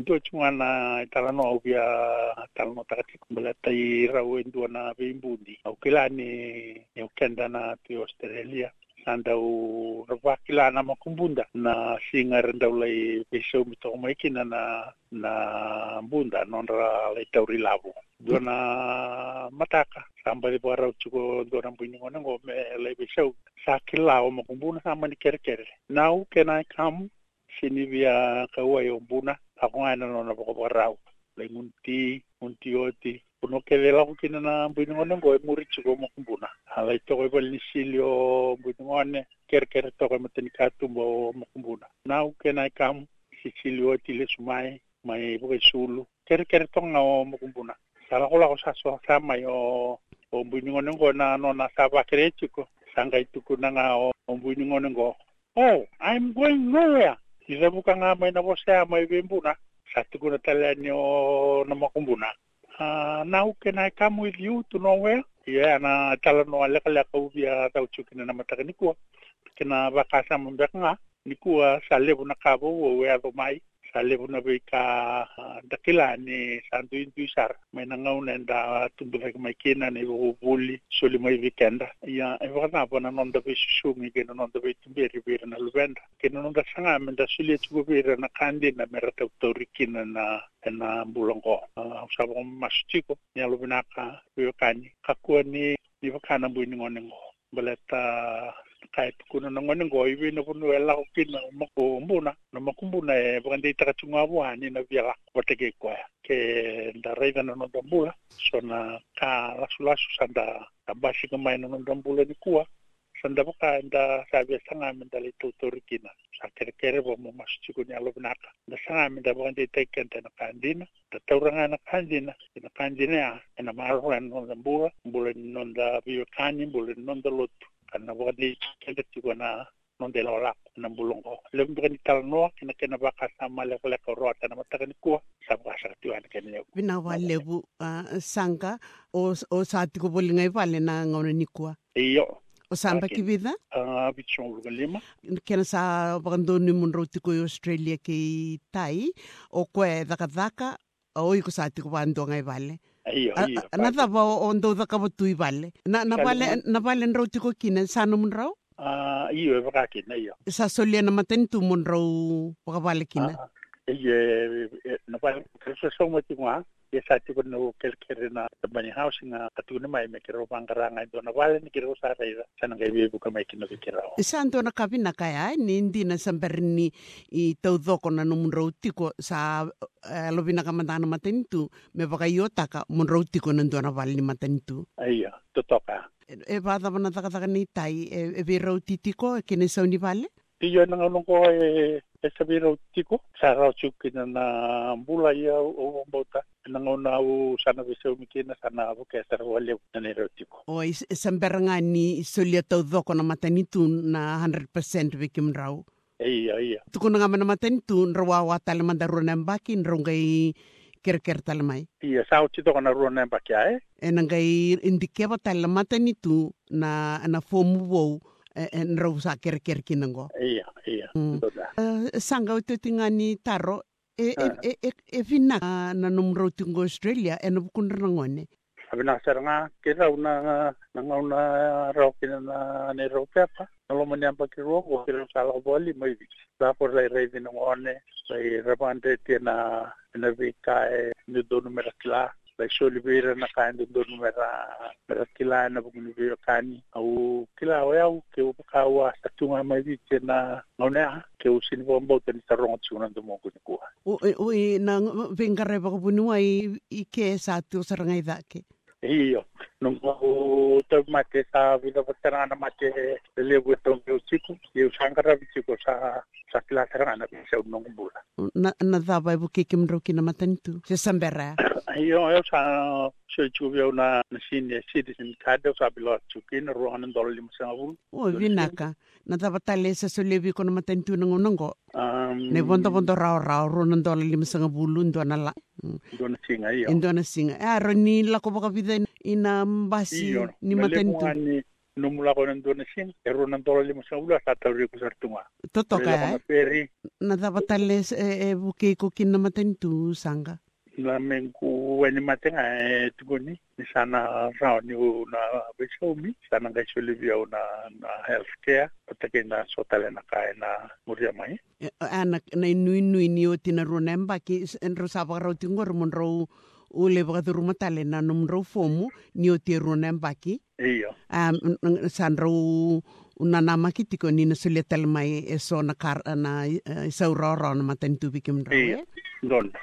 Into chungana talano au via talano takati kumbala tai rau endua na vimbundi. Au kila ni ni ukenda na ti Australia. Sandau ravakila na makumbunda na singa rendau lai besau mito maikina na na bunda nondra lai tauri labu. Dona mataka samba di barau cuko dona bunyi ngona ngo me lai besau sakila o makumbuna sama ni kere kere. Now can I sini via kaua yo agoana nona bokoborau laimunti munti yoti. Unokelela kukina na mbwiningone ngoe murichi go mokumbuna alaitogo ibalinisilio mbwiningone kerekere togo mateni katumbo mokumbuna na ukena ikamu sisilio tile sumae mai bokaisulu kerekere tonga o mokumbuna salagolago saso sa mai o o mbwiningone ngona nona sa bakeretiko sangaitukunanga o mbwiningone ngo oh i'm going nowhere. i izavuka ga mai na wose a mai wembuna, sa tukuna talani o na makumbuna. Uh, na uke na kamu ili tu no wea, ia na talanoa lekaleka leka uvia tau chukina na mataka nikua. Kina wakasa mbeka ngā, nikua sa levu na kabo uwe a mai. Sa lebu na be ka dakila ni santu intu sar may nangaw na da tumbulak may kina ni wo buli soli may weekenda ya e vana bona non da be shungi ke non da be tumberi be na lubenda ke non da sanga men da soli na kandi na merata torikina na na bulongo sa bo mastiko ni alubinaka yo kani kakua ni ni vakana buini ngonengo kai kuna na ngone ngo iwi na bunu ela ko kina mako mbuna na makumbuna e bande taka tunga bwani na via kwa ke nda raiva na so na ka lasu lasu sanda abashi kama ina ndo mbula ni kuwa sanda baka nda sabi sanga minda le tutori kina sa kere kere bo mo maschiku ni alo binaka nda sanga minda bande teken tena kandina nda tauranga na kandina ina kandina ya ina maru en ndo mbula mbula ni nda biyo kani mbula ni ndo lotu kana wakani kele tigona nondela ora na bulongo le mbugani talanoa kena kena baka sama le kole ko rota na mata kani kua sabga sakti wan kene lebu bina wa lebu sanga o o sati ko bolinga ivale na ngona ni kua iyo. O samba kibida a bichon lima. Kena sa bagando ni munro tiko australia ki tai o kwe daka daka o iko sati ko bando ngai vale iyo iyo na tava ondo uthaka vutui vale na na vale na vale nro tiko kine sano munrao ah iyo vakakina iyo. Sa solia na matani tu munrao vakavale kina na wale kasa so mo sa ti ko no kel kere na a tu na mai me kero bangara ngai do wale ni kero sa ra ira sana ngai be buka mai kino kira o sa ndo na ni ndi na i tau na no mun sa lobi na kamanta na matanitu me baka yotaka mun rautiko na ndo na wale ni matanitu aia totoka e ba da bana taka taka ni tai e sa ni vale ko e sabiro tiko sa rau chuki na na mbula ia o mbota na ngona u sana viseu mikina sana bu ke sa wale na ne rau tiko O samberanga ni solia tau doko na matenitu na 100% vikim rau. iyo iyo Tuko na nga mana matenitu nrawa wa tala mandaru na mbaki nrongai kere-kere tala mai. iyo sa utito kana ruo na bakia e E nangai indikeva tala matenitu na na fomu wou e, e nrau sa kere-kere kinango. iyo Mm. Eh, sanga o tetinga sangautitingani taro evinaka tingo australia enavukunranagone avinakasaranga kirauna nangauna raokina nairopeapa nalomaniampakiruogo kirausalavoali maiviki lapor lairaivinagone lai ravandetia na vinavikae nidonu merakila laisoo liveirana kae dodonu mera mera kila na vuguliveio kani. Au kila oeau keu makaua tatuga maivi tena gaunea keu sini tani taroga tigunado mogunikua ui na e, e, vingareva kavunua i i ke sa tiusaragaica ke? Iyo Não utamakesa vila vatirana make levuetom e usiku e iusangara visiku sa sa kilatakana piseu nongbula na cava na dhava evukiki mrokina matanitu sesambera iyo eu sa soichuviau na na sinia citizen card eu sa bila tsukina ruana dolo limusengavulu o vinaka. Na cava tale sesoleviko na matanitu nangonango uh, ah, Ne bondo bondo rao rao ro na dola lima sanga bulu ndo na la. dona singa iyo. Ndo na singa. E aro ni la ko baka vida ina mbasi ni na matanitu. lemungan ni no mula ko nan dona sin e ro nan tola lima sa ula sa tau ko sartunga Toto ka na Na dapat tales e, buke ko kin na matentu sanga. nilamengu matenga eh, e tukuni ni sana raoni una vesaumi sana ngai solivia una na health care patake na sotale na kae na muria mai. Eh, ana na inuinu ini o tina rona mbaki eh, ro sapa ro tingo ro monro o leboga thuru tale na no monro fomu ni o ti rona mbaki iyo. Um sanro una nama kitiko ni na sulia tale mai e sona kar na isaurora na matani tubi kimdro iyo. donda